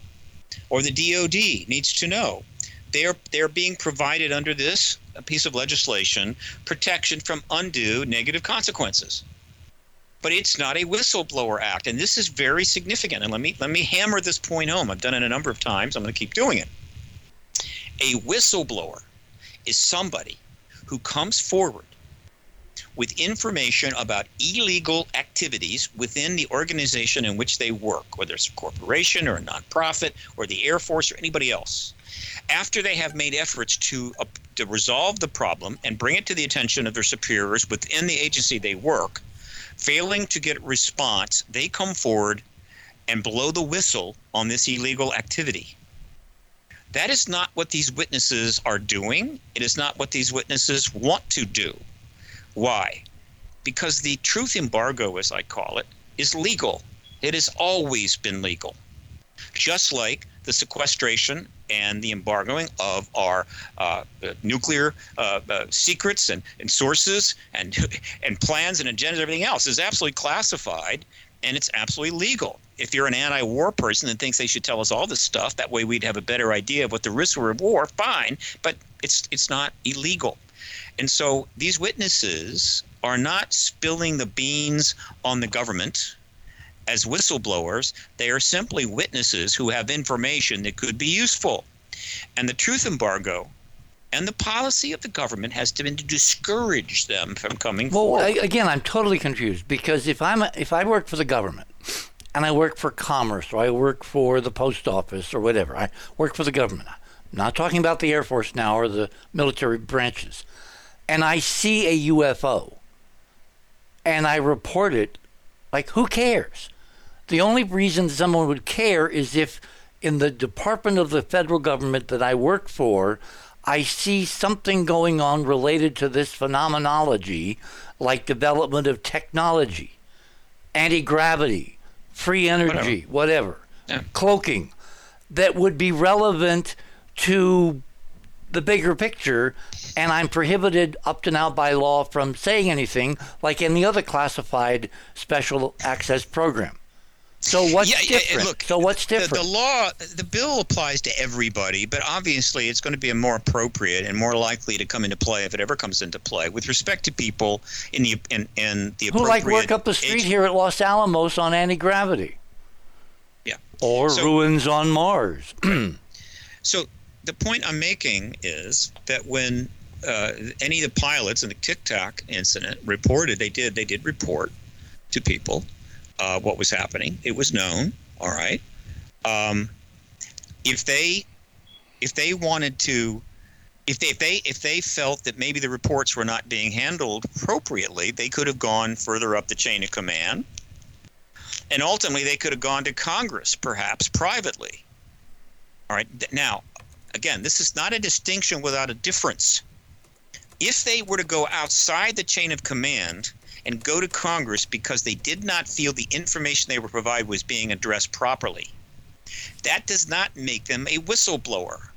or the DoD needs to know. They're they're being provided under this piece of legislation protection from undue negative consequences. But it's not a whistleblower act, and this is very significant. And let me let me hammer this point home. I've done it a number of times. I'm going to keep doing it. A whistleblower is somebody who comes forward with information about illegal activities within the organization in which they work, whether it's a corporation or a nonprofit or the Air Force or anybody else. After they have made efforts to, uh, to resolve the problem and bring it to the attention of their superiors within the agency they work, failing to get response, they come forward and blow the whistle on this illegal activity. That is not what these witnesses are doing. It is not what these witnesses want to do. Why? Because the truth embargo, as I call it, is legal. It has always been legal. Just like the sequestration and the embargoing of our uh, uh, nuclear uh, uh, secrets and, and sources and, and plans and agendas, and everything else is absolutely classified and it's absolutely legal. If you're an anti-war person and thinks they should tell us all this stuff, that way we'd have a better idea of what the risks were of war. Fine, but it's it's not illegal. And so these witnesses are not spilling the beans on the government as whistleblowers. They are simply witnesses who have information that could be useful. And the truth embargo And the policy of the government has been to discourage them from coming Well, forward. I, again, I'm totally confused because if I'm a, if I work for the government and I work for commerce or I work for the post office or whatever, I work for the government. I'm not talking about the Air Force now or the military branches. And I see a UFO and I report it, like who cares? The only reason someone would care is if in the department of the federal government that I work for, I see something going on related to this phenomenology, like development of technology, anti gravity, free energy, whatever, Yeah. cloaking, that would be relevant to the bigger picture, and I'm prohibited up to now by law from saying anything like any other classified special access program. So what's Yeah, yeah, different? look, so what's the, different? the law, the bill applies to everybody, but obviously it's going to be a more appropriate and more likely to come into play if it ever comes into play with respect to people in the in, in the Who like work up the street age- here at Los Alamos on anti gravity? Yeah. Or So- ruins on Mars. So the point I'm making is that when uh, any of the pilots in the Tic Tac incident reported, they did they did report to people uh, what was happening. It was known. All right. Um, if they if they wanted to. If they, if they if they felt that maybe the reports were not being handled appropriately, they could have gone further up the chain of command, and ultimately they could have gone to Congress, perhaps privately, all right. Now, again, this is not a distinction without a difference. If they were to go outside the chain of command and go to Congress because they did not feel the information they were provided was being addressed properly, that does not make them a whistleblower.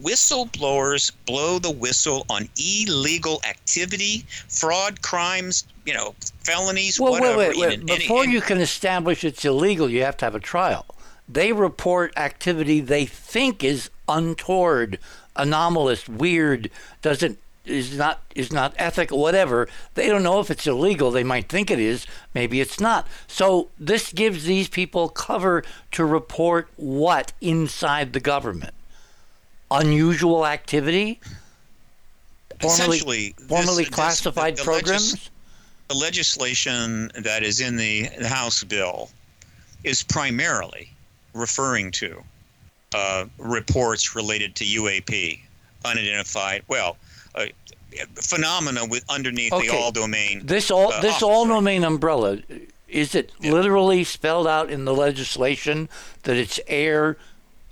Whistleblowers blow the whistle on illegal activity, fraud, crimes, you know, felonies, well, whatever. wait, wait, wait. in- in- Before in- you can establish it's illegal, you have to have a trial. They report activity they think is untoward, anomalous, weird, doesn't is not is not ethical, whatever. They don't know if it's illegal. They might think it is. Maybe it's not. So this gives these people cover to report what inside the government. Unusual activity. Formerly, Essentially, this- formerly this- classified the- the legis- programs. the legislation that is in the House bill is primarily referring to uh, reports related to UAP, unidentified, well, uh, phenomena with underneath Okay. the all domain. This all uh, this all domain umbrella is it literally spelled out in the legislation that it's air,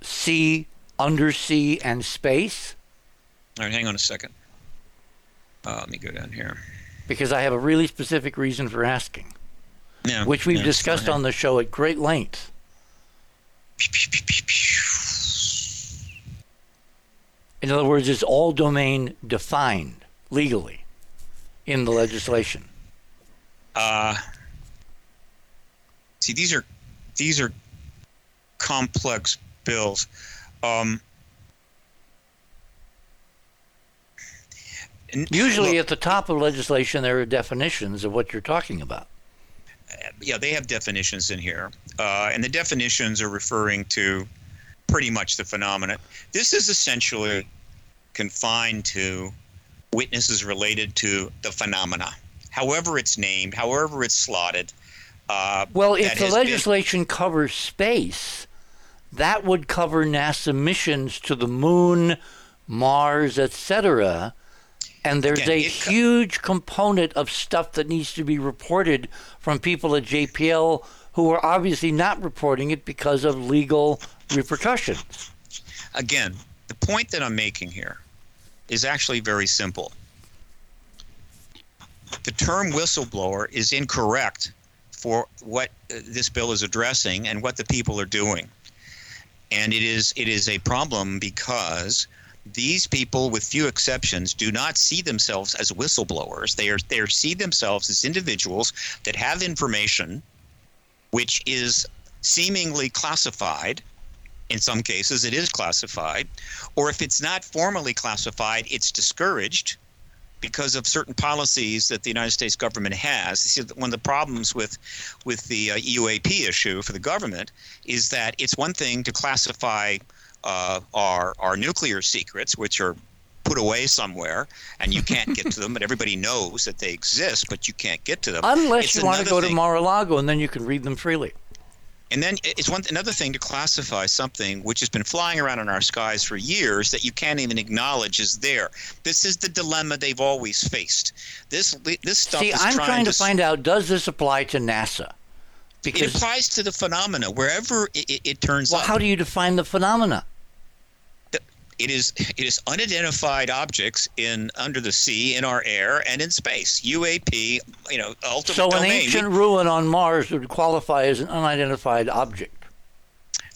sea, undersea, and space? All right, hang on a second. Uh, let me go down here. Because I have a really specific reason for asking, Yeah, which we've yeah, discussed on the show at great length. In other words, is all domain defined legally in the legislation? Uh, see, these are these are complex bills. Um, Usually, look, at the top of legislation, there are definitions of what you're talking about. yeah, they have definitions in here, uh, and the definitions are referring to pretty much the phenomenon. This is essentially confined to witnesses related to the phenomena, however it's named, however it's slotted. Uh, Well, if the has been- legislation covers space, that would cover NASA missions to the moon, Mars, etc. And there's Again, a co- huge component of stuff that needs to be reported from people at JPL who are obviously not reporting it because of legal repercussions. again, the point that I'm making here is actually very simple. The term whistleblower is incorrect for what uh, this bill is addressing and what the people are doing. And it is it is a problem because these people, with few exceptions, do not see themselves as whistleblowers. They are they are see themselves as individuals that have information which is seemingly classified in some cases it is classified or if it's not formally classified it's discouraged because of certain policies that the United States government has. See, one of the problems with with the uh, UAP issue for the government is that it's one thing to classify uh, our our nuclear secrets, which are put away somewhere, and you can't get to them, but everybody knows that they exist, but you can't get to them. Unless It's you want to go to Mar-a-Lago and then you can read them freely. And then it's one another thing to classify something which has been flying around in our skies for years that you can't even acknowledge is there. This is the dilemma they've always faced. This this stuff See, is I'm trying to s- find out does this apply to NASA? It applies to the phenomena wherever it, it, it turns well, up. how do you define the phenomena? It is it is unidentified objects in under the sea, in our air, and in space. UAP, you know, ultimate So an domain. ancient ruin on Mars would qualify as an unidentified object.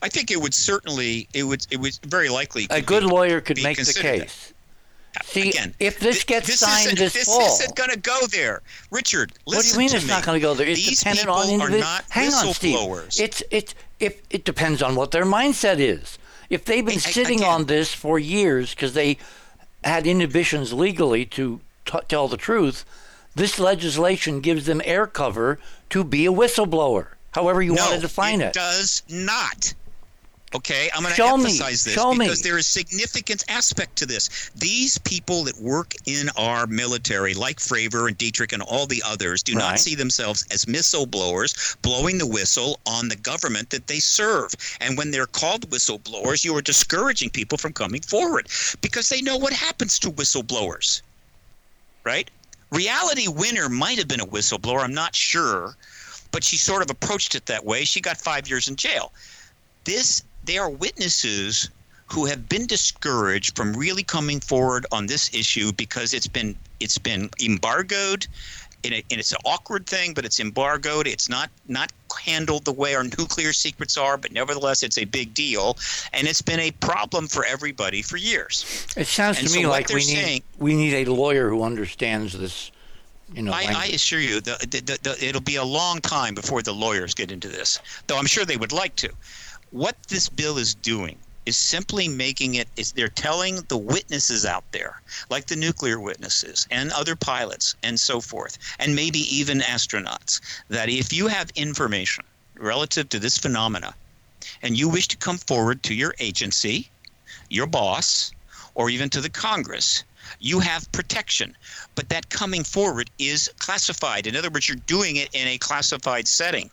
I think it would certainly it would it would very likely A good be- lawyer could make the considered that. case. See, Again, if this thi- gets this signed this this fall, isn't going to go there, Richard. what do you mean it's me. not going to go there? It's These dependent people on are not Hang on, Steve. whistleblowers. It's it's if it depends on what their mindset is. If they've been sitting again- on this for years because they had inhibitions legally to t- tell the truth, this legislation gives them air cover to be a whistleblower. However you no, want to define it it. does not. Okay, I'm going to Show me. emphasize this Show me. because there is significant aspect to this. These people that work in our military, like Fravor and Dietrich and all the others, do Right. not see themselves as missile blowers blowing the whistle on the government that they serve. And when they're called whistleblowers, you are discouraging people from coming forward because they know what happens to whistleblowers. Right? Reality Winner might have been a whistleblower, I'm not sure, but she sort of approached it that way. She got 5 years in jail this they are witnesses who have been discouraged from really coming forward on this issue because it's been it's been embargoed and, it, and it's an awkward thing but it's embargoed it's not not handled the way our nuclear secrets are but nevertheless it's a big deal and it's been a problem for everybody for years It sounds And to me like we need saying- we need a lawyer who understands this. You know, I, I assure you, the, the, the, the, it'll be a long time before the lawyers get into this, though I'm sure they would like to. What this bill is doing is simply making it is they're telling the witnesses out there, like the nuclear witnesses and other pilots and so forth, and maybe even astronauts, that if you have information relative to this phenomena and you wish to come forward to your agency, your boss, or even to the Congress, you have protection. But that coming forward is classified. In other words, you're doing it in a classified setting.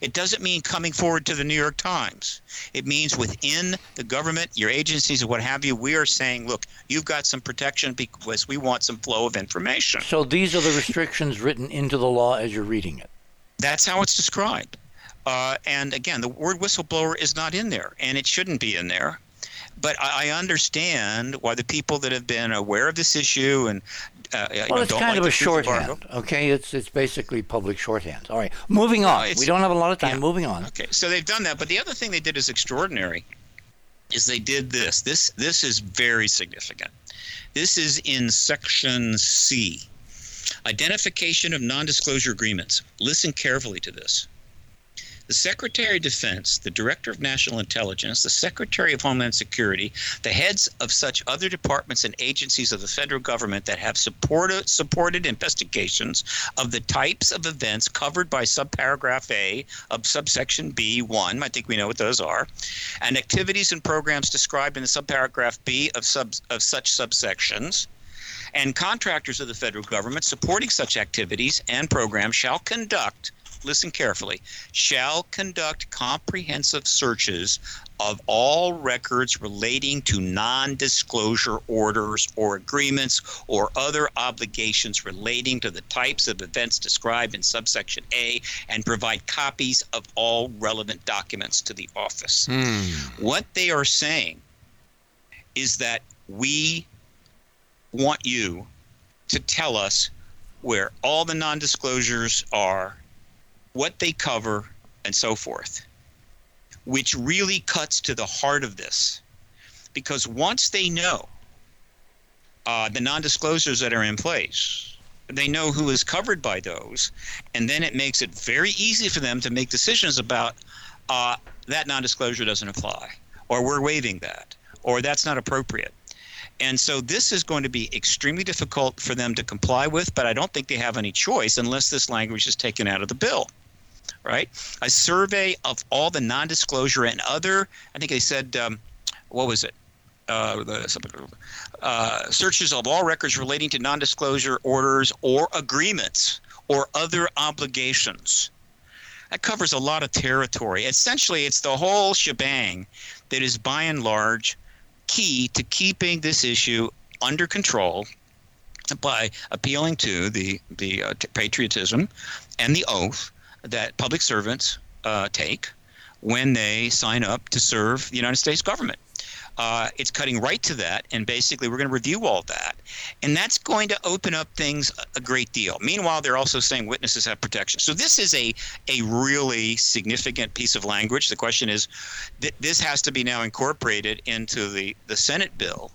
It doesn't mean coming forward to the New York Times. It means within the government, your agencies, and what have you, we are saying, look, you've got some protection because we want some flow of information. So these are the restrictions written into the law as you're reading it. That's how it's described. Uh, and again, the word whistleblower is not in there, and it shouldn't be in there. But I, I understand why the people that have been aware of this issue and uh, you Well, know, it's kind like of a shorthand. Okay, it's it's basically public shorthand. All right, moving on. we don't have a lot of time. yeah. Moving on. Okay, so they've done that, but the other thing they did is extraordinary. Is they did this. This this is very significant. This is in section C. Identification of non-disclosure agreements. Listen carefully to this. The Secretary of Defense, the Director of National Intelligence, the Secretary of Homeland Security, the heads of such other departments and agencies of the federal government that have supported supported investigations of the types of events covered by subparagraph A of subsection B1, I think we know what those are, and activities and programs described in the subparagraph B of sub of such subsections and contractors of the federal government supporting such activities and programs shall conduct listen carefully shall conduct comprehensive searches of all records relating to non-disclosure orders or agreements or other obligations relating to the types of events described in subsection A and provide copies of all relevant documents to the office. Hmm. What they are saying is that we want you to tell us where all the non disclosures are, what they cover, and so forth, which really cuts to the heart of this. Because once they know uh, the non disclosures that are in place, they know who is covered by those, and then it makes it very easy for them to make decisions about uh, that non disclosure doesn't apply, or we're waiving that, or that's not appropriate. And so this is going to be extremely difficult for them to comply with, but I don't think they have any choice unless this language is taken out of the bill. Right? A survey of all the non disclosure and other, I think they said, um, what was it? uh, the, uh, searches of all records relating to non-disclosure orders or agreements or other obligations. That covers a lot of territory. Essentially, it's the whole shebang that is by and large key to keeping this issue under control by appealing to the the uh, patriotism and the oath that public servants uh, take when they sign up to serve the United States government. Uh, it's cutting right to that, and basically we're going to review all that, and that's going to open up things a great deal. Meanwhile, they're also saying witnesses have protection. So this is a a really significant piece of language. The question is, th- this has to be now incorporated into the the Senate bill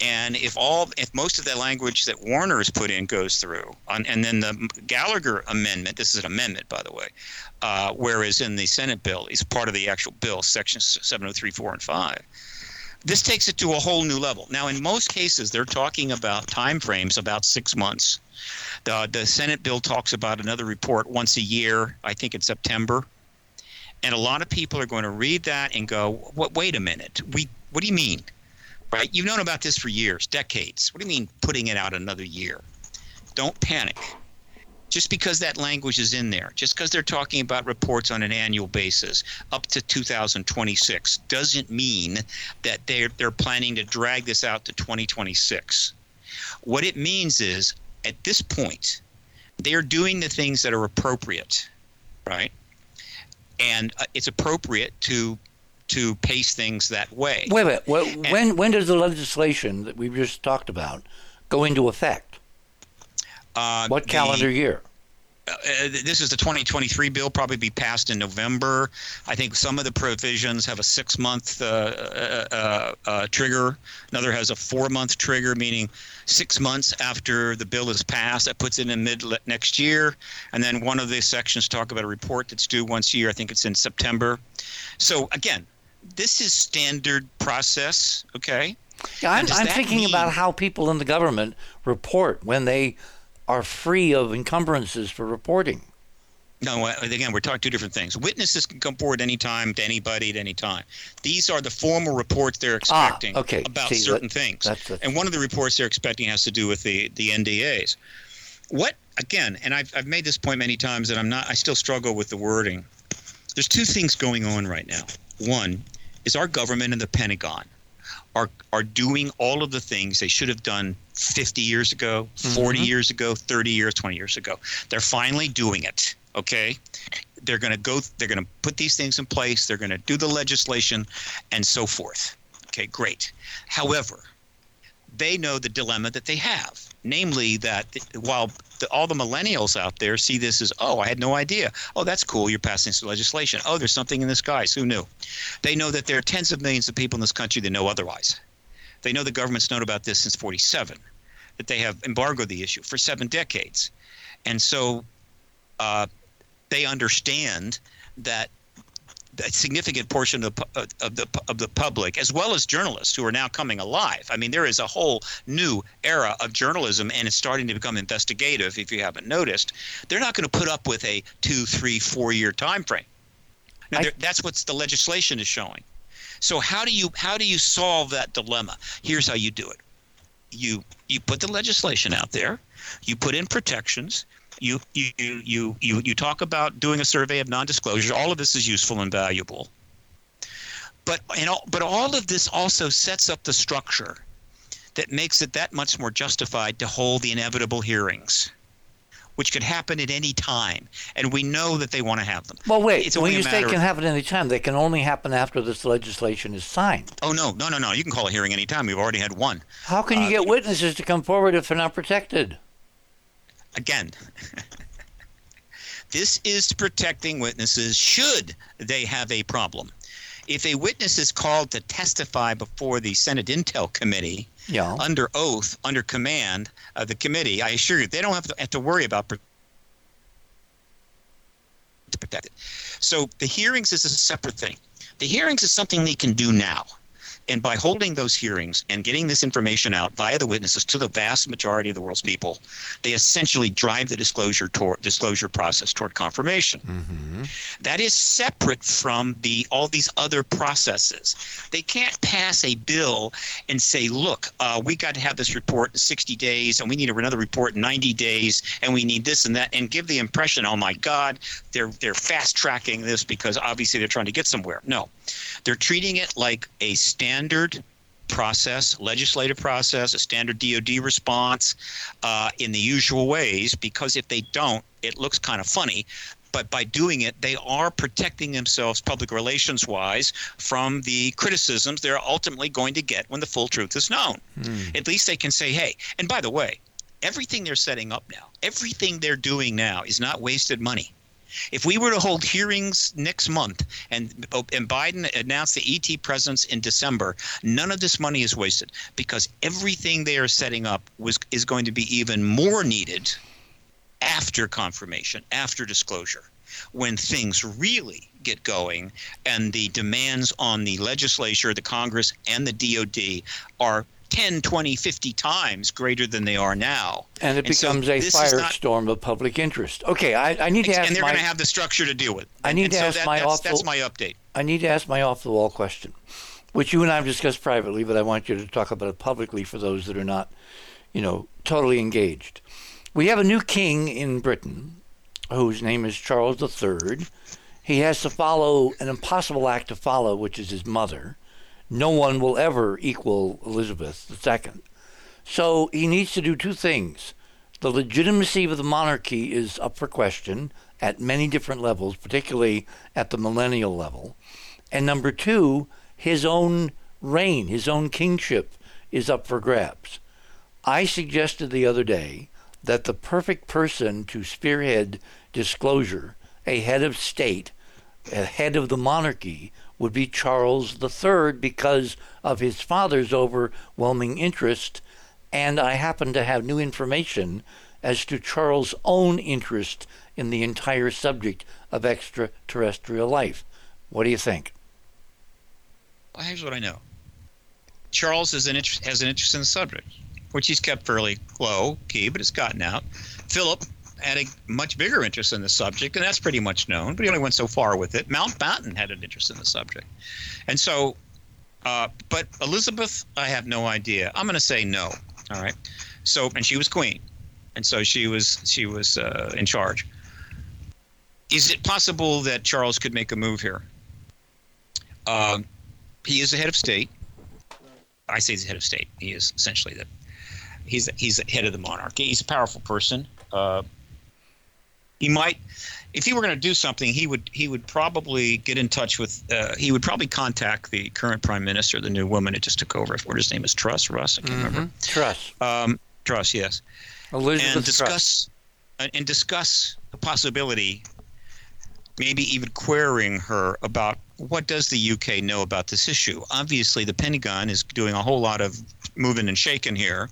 and if all, if most of the language that Warner has put in goes through, on, and then the Gallagher amendment, this is an amendment, by the way, uh, whereas in the Senate bill is part of the actual bill, sections 703, 4, and 5. This takes it to a whole new level. Now, in most cases, they're talking about time frames about six months. The, the Senate bill talks about another report once a year, I think in September. And a lot of people are going to read that and go, "What? Wait a minute. We. What do you mean? Right? You've known about this for years, decades. What do you mean putting it out another year? Don't panic. Just because that language is in there, just because they're talking about reports on an annual basis up to 2026, doesn't mean that they're, they're planning to drag this out to 2026. What it means is, at this point, they're doing the things that are appropriate, right? And uh, it's appropriate to to pace things that way. Wait, wait. Well, when when does the legislation that we've just talked about go into effect? Uh, what calendar the, year? Uh, this is the 2023 bill, probably be passed in November. I think some of the provisions have a six month uh, uh, uh, uh, trigger. Another has a four month trigger, meaning six months after the bill is passed. That puts it in mid next year. And then one of the sections talk about a report that's due once a year. I think it's in September. So again, this is standard process, okay? Yeah, I'm, I'm thinking mean... about how people in the government report when they are free of encumbrances for reporting. No, uh, again, we're talking two different things. Witnesses can come forward anytime to anybody at any time. These are the formal reports they're ah, expecting ah, okay. about See, certain that, things. And one of the reports they're expecting has to do with the, the NDAs. What, again, and I've, I've made this point many times that I'm not, I still struggle with the wording. There's two things going on right now. One is our government and the Pentagon are are doing all of the things they should have done 50 years ago, 40 mm-hmm. years ago, 30 years, 20 years ago. They're finally doing it. Okay, they're going to go. They're going to put these things in place. They're going to do the legislation, and so forth. Okay, great. However, they know the dilemma that they have, namely that while the, all the millennials out there see this as, oh, I had no idea. Oh, that's cool. You're passing some legislation. Oh, there's something in the skies. Who knew? They know that there are tens of millions of people in this country that know otherwise. They know the government's known about this since 47, that they have embargoed the issue for seven decades. And so uh, they understand that a significant portion of the, uh, of the of the public, as well as journalists who are now coming alive. I mean, there is a whole new era of journalism, and it's starting to become investigative. If you haven't noticed, they're not going to put up with a two, three, four year time frame. Now, I, that's what the legislation is showing. So how do you how do you solve that dilemma? Here's how you do it. You you put the legislation out there. You put in protections you you you you you talk about doing a survey of non-disclosure. All of this is useful and valuable. But you know, but all of this also sets up the structure that makes it that much more justified to hold the inevitable hearings which could happen at any time, and we know that they want to have them. Well, wait. It's when you say it can happen at any time, they can only happen after this legislation is signed. Oh no, no, no, no! You can call a hearing any time. We've already had one. How can you uh, get witnesses to come forward if they're not protected? Again, this is protecting witnesses should they have a problem. If a witness is called to testify before the Senate Intel Committee yeah. under oath, under command of the committee, I assure you, they don't have to, have to worry about to protect it. So the hearings is a separate thing. The hearings is something they can do now. And by holding those hearings and getting this information out via the witnesses to the vast majority of the world's people, they essentially drive the disclosure toward disclosure process toward confirmation. Mm-hmm. That is separate from the all these other processes. They can't pass a bill and say, "Look, uh, we got to have this report in 60 days, and we need another report in 90 days, and we need this and that," and give the impression, "Oh my God, they're they're fast tracking this because obviously they're trying to get somewhere." No, they're treating it like a standard process, legislative process, a standard DoD response uh, in the usual ways. Because if they don't, it looks kind of funny. But by doing it, they are protecting themselves public relations wise from the criticisms they're ultimately going to get when the full truth is known. At least they can say, hey, and by the way, everything they're setting up now, everything they're doing now is not wasted money. If we were to hold hearings next month and and Biden announced the ET presence in December, none of this money is wasted because everything they are setting up was is going to be even more needed after confirmation, after disclosure, when things really get going and the demands on the legislature, the Congress, and the DoD are 10, 20, 50 times greater than they are now. And it so becomes a this not- firestorm of public interest. Okay, I, I need to ask and they're my going to have the structure to deal with. I need And to so ask that- my that's, awful- that's my update. I need to ask my off the wall question, which you and I have discussed privately, but I want you to talk about it publicly for those that are not, you know, totally engaged. We have a new king in Britain whose name is Charles III. He has to follow an impossible act to follow, which is his mother. No one will ever equal Elizabeth II. So he needs to do two things. The legitimacy of the monarchy is up for question at many different levels, particularly at the millennial level. And number two, his own reign, his own kingship is up for grabs. I suggested the other day that the perfect person to spearhead disclosure, a head of state, a head of the monarchy, would be Charles III because of his father's overwhelming interest. And I happen to have new information as to Charles' own interest in the entire subject of extraterrestrial life. What do you think? Well, here's what I know. Charles an interest, has an interest in the subject, which he's kept fairly low key, but it's gotten out. Philip had a much bigger interest in the subject, and that's pretty much known, but he only went so far with it. Mountbatten had an interest in the subject. And so, uh, but Elizabeth, I have no idea. I'm going to say no. All right. So, and she was queen, and so she was she was uh, in charge. Is it possible that Charles could make a move here? Um, he is the head of state. I say he's the head of state. He is essentially the he's he's the head of the monarchy. He's a powerful person. Uh, he might, if he were going to do something, he would he would probably get in touch with. Uh, he would probably contact the current prime minister, the new woman that just took over. What his name is, Truss, Russ. I can't remember. Truss. Um, Truss, yes Elizabeth and discuss and and discuss the possibility maybe even querying her about what does the UK know about this issue. Obviously, the Pentagon is doing a whole lot of moving and shaking here.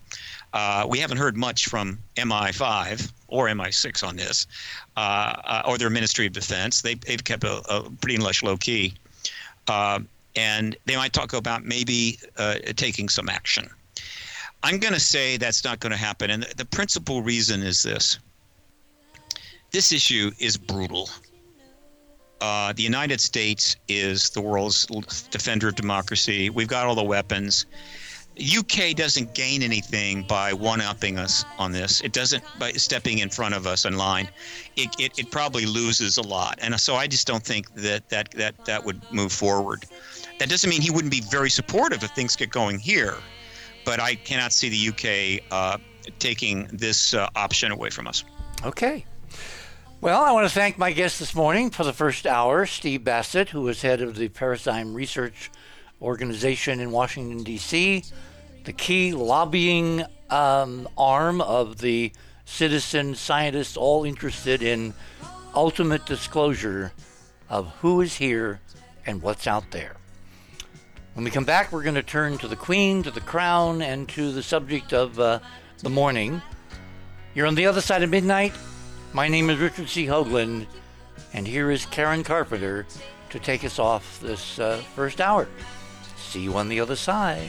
Uh, we haven't heard much from MI5 or MI6 on this, uh, uh, or their Ministry of Defense. They, they've kept a, a pretty much low key. Uh, and they might talk about maybe taking some action. I'm going to say that's not going to happen. And the, the principal reason is this this issue is brutal. Uh, the United States is the world's defender of democracy. We've got all the weapons. UK doesn't gain anything by one-upping us on this. It doesn't by stepping in front of us in line. It, it, it probably loses a lot, and so I just don't think that that that that would move forward. That doesn't mean he wouldn't be very supportive if things get going here, but I cannot see the UK uh, taking this uh, option away from us. Okay. Well, I want to thank my guest this morning for the first hour, Steve Bassett, who is head of the Paradigm Research Organization in Washington, D.C., the key lobbying um, arm of the citizen scientists, all interested in ultimate disclosure of who is here and what's out there. When we come back, we're going to turn to the Queen, to the Crown, and to the subject of uh, the morning. You're on the other side of midnight. My name is Richard C. Hoagland, and here is Karen Carpenter to take us off this uh, first hour. See you on the other side.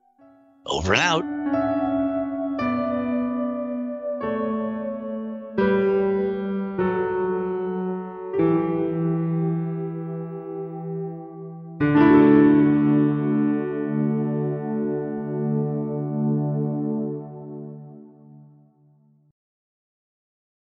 Over and out.